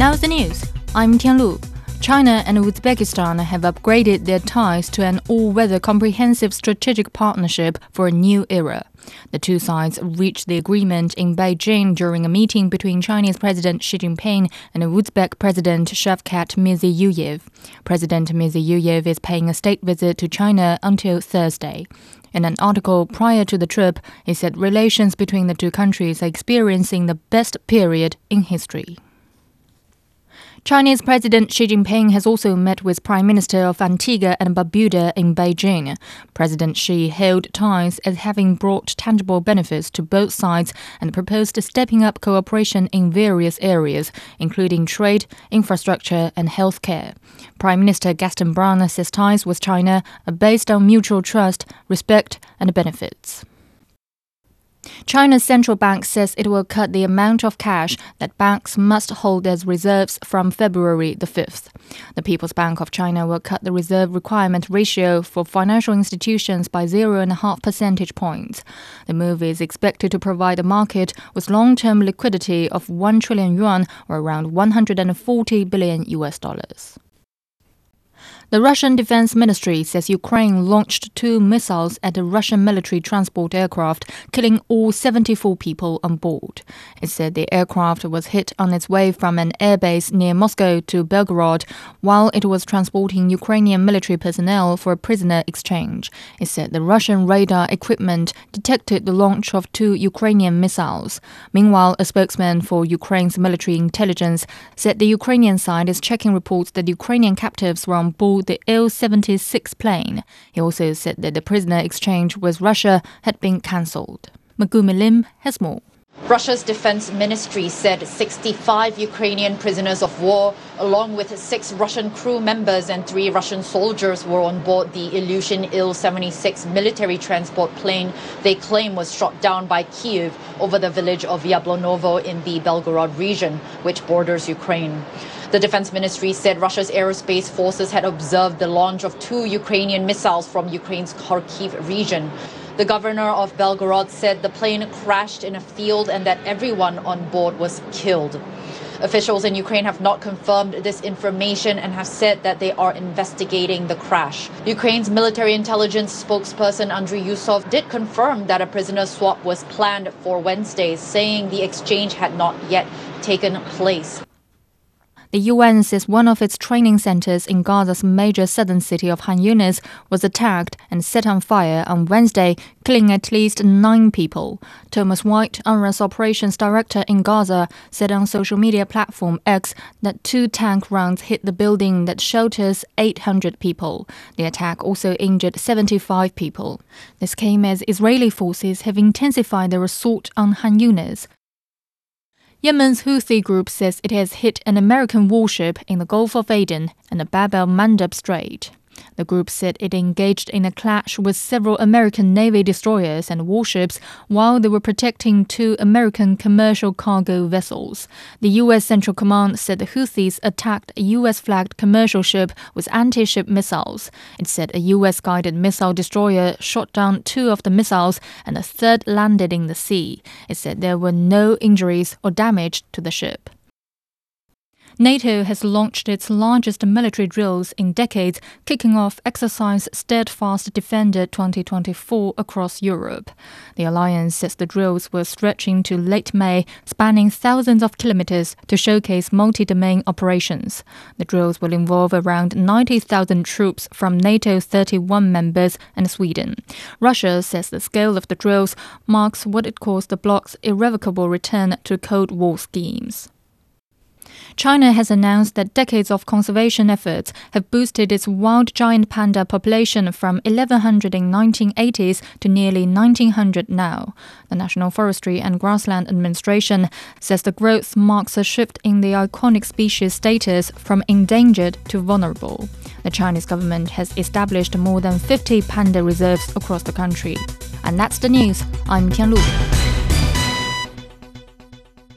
Now the news. I'm Tianlu. China and Uzbekistan have upgraded their ties to an all weather comprehensive strategic partnership for a new era. The two sides reached the agreement in Beijing during a meeting between Chinese President Xi Jinping and Uzbek President Shavkat Mirziyoyev. President Mirziyoyev is paying a state visit to China until Thursday. In an article prior to the trip, he said relations between the two countries are experiencing the best period in history. Chinese President Xi Jinping has also met with Prime Minister of Antigua and Barbuda in Beijing. President Xi hailed ties as having brought tangible benefits to both sides and proposed stepping up cooperation in various areas, including trade, infrastructure, and healthcare. Prime Minister Gaston Browne says ties with China are based on mutual trust, respect, and benefits. China's central bank says it will cut the amount of cash that banks must hold as reserves from February the 5th. The People's Bank of China will cut the reserve requirement ratio for financial institutions by 0.5 percentage points. The move is expected to provide the market with long-term liquidity of 1 trillion yuan or around 140 billion US dollars. The Russian Defense Ministry says Ukraine launched two missiles at a Russian military transport aircraft, killing all 74 people on board. It said the aircraft was hit on its way from an airbase near Moscow to Belgorod while it was transporting Ukrainian military personnel for a prisoner exchange. It said the Russian radar equipment detected the launch of two Ukrainian missiles. Meanwhile, a spokesman for Ukraine's military intelligence said the Ukrainian side is checking reports that Ukrainian captives were on board the Il 76 plane. He also said that the prisoner exchange with Russia had been cancelled. Megumi Lim has more. Russia's defense ministry said 65 Ukrainian prisoners of war, along with six Russian crew members and three Russian soldiers, were on board the Ilyushin Il 76 military transport plane they claim was shot down by Kiev over the village of Yablonovo in the Belgorod region, which borders Ukraine. The defense ministry said Russia's aerospace forces had observed the launch of two Ukrainian missiles from Ukraine's Kharkiv region. The governor of Belgorod said the plane crashed in a field and that everyone on board was killed. Officials in Ukraine have not confirmed this information and have said that they are investigating the crash. Ukraine's military intelligence spokesperson Andriy Yusov did confirm that a prisoner swap was planned for Wednesday, saying the exchange had not yet taken place. The UN says one of its training centers in Gaza's major southern city of Han Yunis was attacked and set on fire on Wednesday, killing at least nine people. Thomas White, UNRWA's operations director in Gaza, said on social media platform X that two tank rounds hit the building that shelters 800 people. The attack also injured 75 people. This came as Israeli forces have intensified their assault on Han Yunis. Yemen's Houthi group says it has hit an American warship in the Gulf of Aden and the Bab el Mandeb Strait. The group said it engaged in a clash with several American Navy destroyers and warships while they were protecting two American commercial cargo vessels. The U.S. Central Command said the Houthis attacked a U.S. flagged commercial ship with anti ship missiles. It said a U.S. guided missile destroyer shot down two of the missiles and a third landed in the sea. It said there were no injuries or damage to the ship. NATO has launched its largest military drills in decades, kicking off exercise Steadfast Defender 2024 across Europe. The alliance says the drills will stretch into late May, spanning thousands of kilometers to showcase multi domain operations. The drills will involve around 90,000 troops from NATO's 31 members and Sweden. Russia says the scale of the drills marks what it calls the bloc's irrevocable return to Cold War schemes. China has announced that decades of conservation efforts have boosted its wild giant panda population from 1100 in 1980s to nearly 1900 now. The National Forestry and Grassland Administration says the growth marks a shift in the iconic species status from endangered to vulnerable. The Chinese government has established more than 50 panda reserves across the country. And that's the news. I'm Tian Lu.